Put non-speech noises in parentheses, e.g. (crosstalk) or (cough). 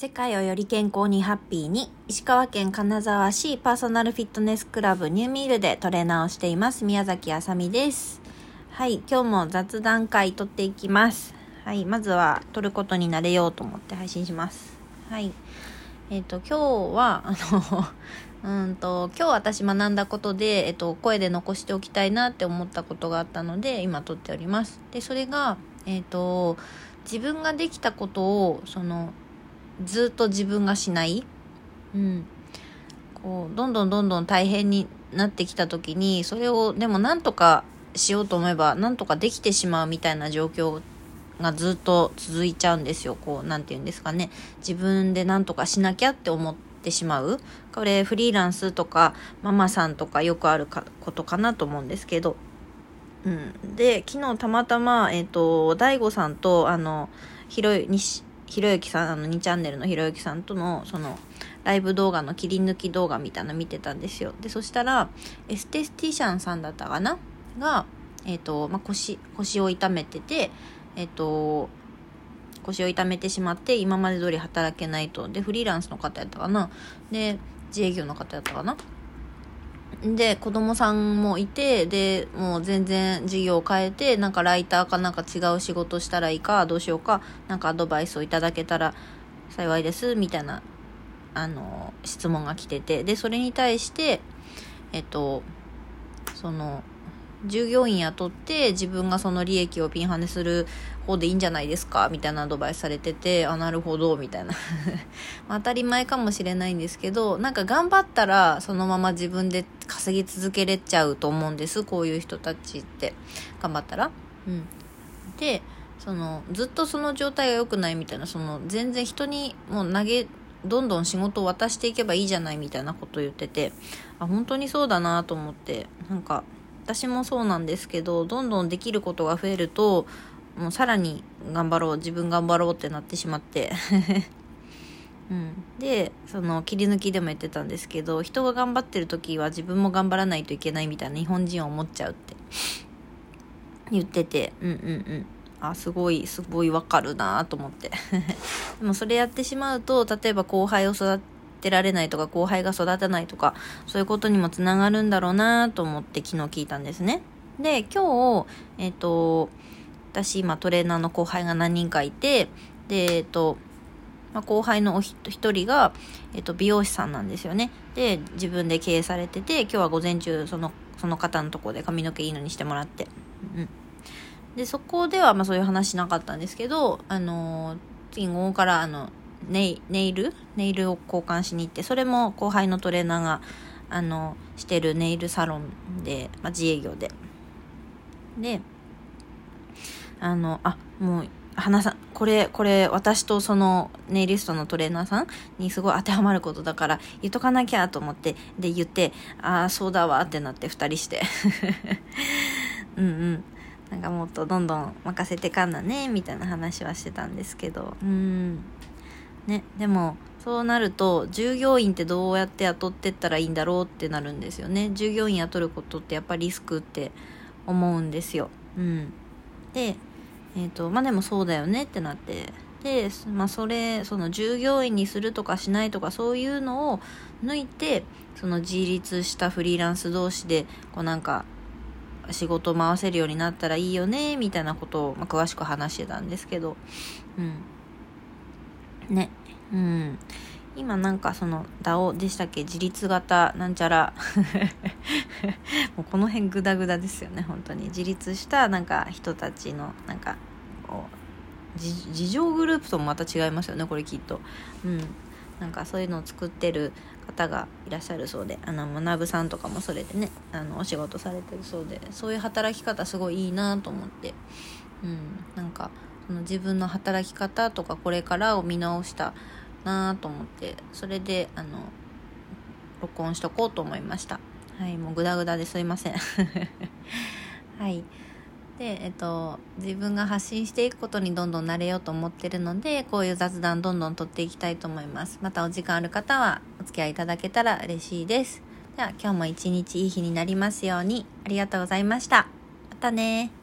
世界をより健康にハッピーに石川県金沢市パーソナルフィットネスクラブニューミールでトレーナーをしています宮崎あさみです。はい今日も雑談会撮っていきます。はいまずは撮ることになれようと思って配信します。はい。えっ、ー、と今日は (laughs) あのうんと今日私学んだことで、えっと、声で残しておきたいなって思ったことがあったので今撮っております。でそれがえっ、と自分ができたことをそのずっと自分がしない、うん、こうどんどんどんどん大変になってきた時にそれをでもなんとかしようと思えばなんとかできてしまうみたいな状況がずっと続いちゃうんですよ。こう何て言うんですかね。自分で何とかしなきゃって思ってしまう。これフリーランスとかママさんとかよくあることかなと思うんですけど。うん、で昨日たまたま、えっ、ー、と、大悟さんと、あの、ひろ西ひろゆきさん、あの、2チャンネルのひろゆきさんとの、その、ライブ動画の切り抜き動画みたいなの見てたんですよ。で、そしたら、エステスティシャンさんだったかな？が、えっ、ー、と、まあ、腰、腰を痛めてて、えっ、ー、と、腰を痛めてしまって、今まで通り働けないと。で、フリーランスの方やったかな？で、自営業の方やったかな？で、子供さんもいて、で、もう全然授業を変えて、なんかライターかなんか違う仕事したらいいか、どうしようか、なんかアドバイスをいただけたら幸いです、みたいな、あの、質問が来てて、で、それに対して、えっと、その、従業員雇って自分がその利益をピンハネする方でいいんじゃないですかみたいなアドバイスされてて、あ、なるほど、みたいな、(laughs) 当たり前かもしれないんですけど、なんか頑張ったらそのまま自分で稼ぎ続けれちゃうと思うんです。こういう人たちって。頑張ったら。うん。で、その、ずっとその状態が良くないみたいな、その、全然人にもう投げ、どんどん仕事を渡していけばいいじゃないみたいなことを言ってて、あ、本当にそうだなと思って、なんか、私もそうなんですけどどんどんできることが増えるともうさらに頑張ろう自分頑張ろうってなってしまって。(laughs) うん、でその切り抜きでも言ってたんですけど人が頑張ってる時は自分も頑張らないといけないみたいな日本人は思っちゃうって。言っててうんうんうん。あすごいすごいわかるなと思って。(laughs) でもそれやってしまうと例えば後輩を育ててられないとか後輩が育たないとかそういうことにもつながるんだろうなと思って昨日聞いたんですねで今日えっ、ー、と私今トレーナーの後輩が何人かいてでえっ、ー、とまあ、後輩のお一人が、えっと、美容師さんなんですよね。で、自分で経営されてて、今日は午前中、その、その方のとこで髪の毛いいのにしてもらって。うん。で、そこでは、まあそういう話しなかったんですけど、あのー、次午後から、あの、ネイネイル？ネイルを交換しに行ってそれも後輩のトレーナーがあのしてるネイルサロンで、まあ、自営業で。であのあもう花さんこれこれ私とそのネイリストのトレーナーさんにすごい当てはまることだから言っとかなきゃと思ってで言ってああそうだわってなって2人して。(laughs) うんうん。なんかもっとどんどん任せてかんなねみたいな話はしてたんですけど。うん。ねでもそうなると従業員ってどうやって雇ってったらいいんだろうってなるんですよね。従業員雇ることってやっぱリスクって思うんですよ。うん。でえっ、ー、とまあでもそうだよねってなって。でまあそれその従業員にするとかしないとかそういうのを抜いてその自立したフリーランス同士でこうなんか仕事を回せるようになったらいいよねみたいなことを、まあ、詳しく話してたんですけど。うん。ね。うん。今なんかその DAO でしたっけ？自立型なんちゃら。(laughs) もうこの辺グダグダですよね本当に。自立したなんか人たちのなんか自情グループともまた違いますよねこれきっと。うん。なんかそういうのを作ってる方がいらっしゃるそうで。あの学さんとかもそれでねあのお仕事されてるそうで。そういう働き方すごいいいなと思って。うん。なんかその自分の働き方とかこれからを見直したなと思ってそれであの録音しとこうと思いました。はいもうグダグダですいません。(laughs) はい。でえっと自分が発信していくことにどんどん慣れようと思ってるのでこういう雑談どんどん撮っていきたいと思います。またお時間ある方はお付き合いいただけたら嬉しいです。では今日も一日いい日になりますように。ありがとうございました。またね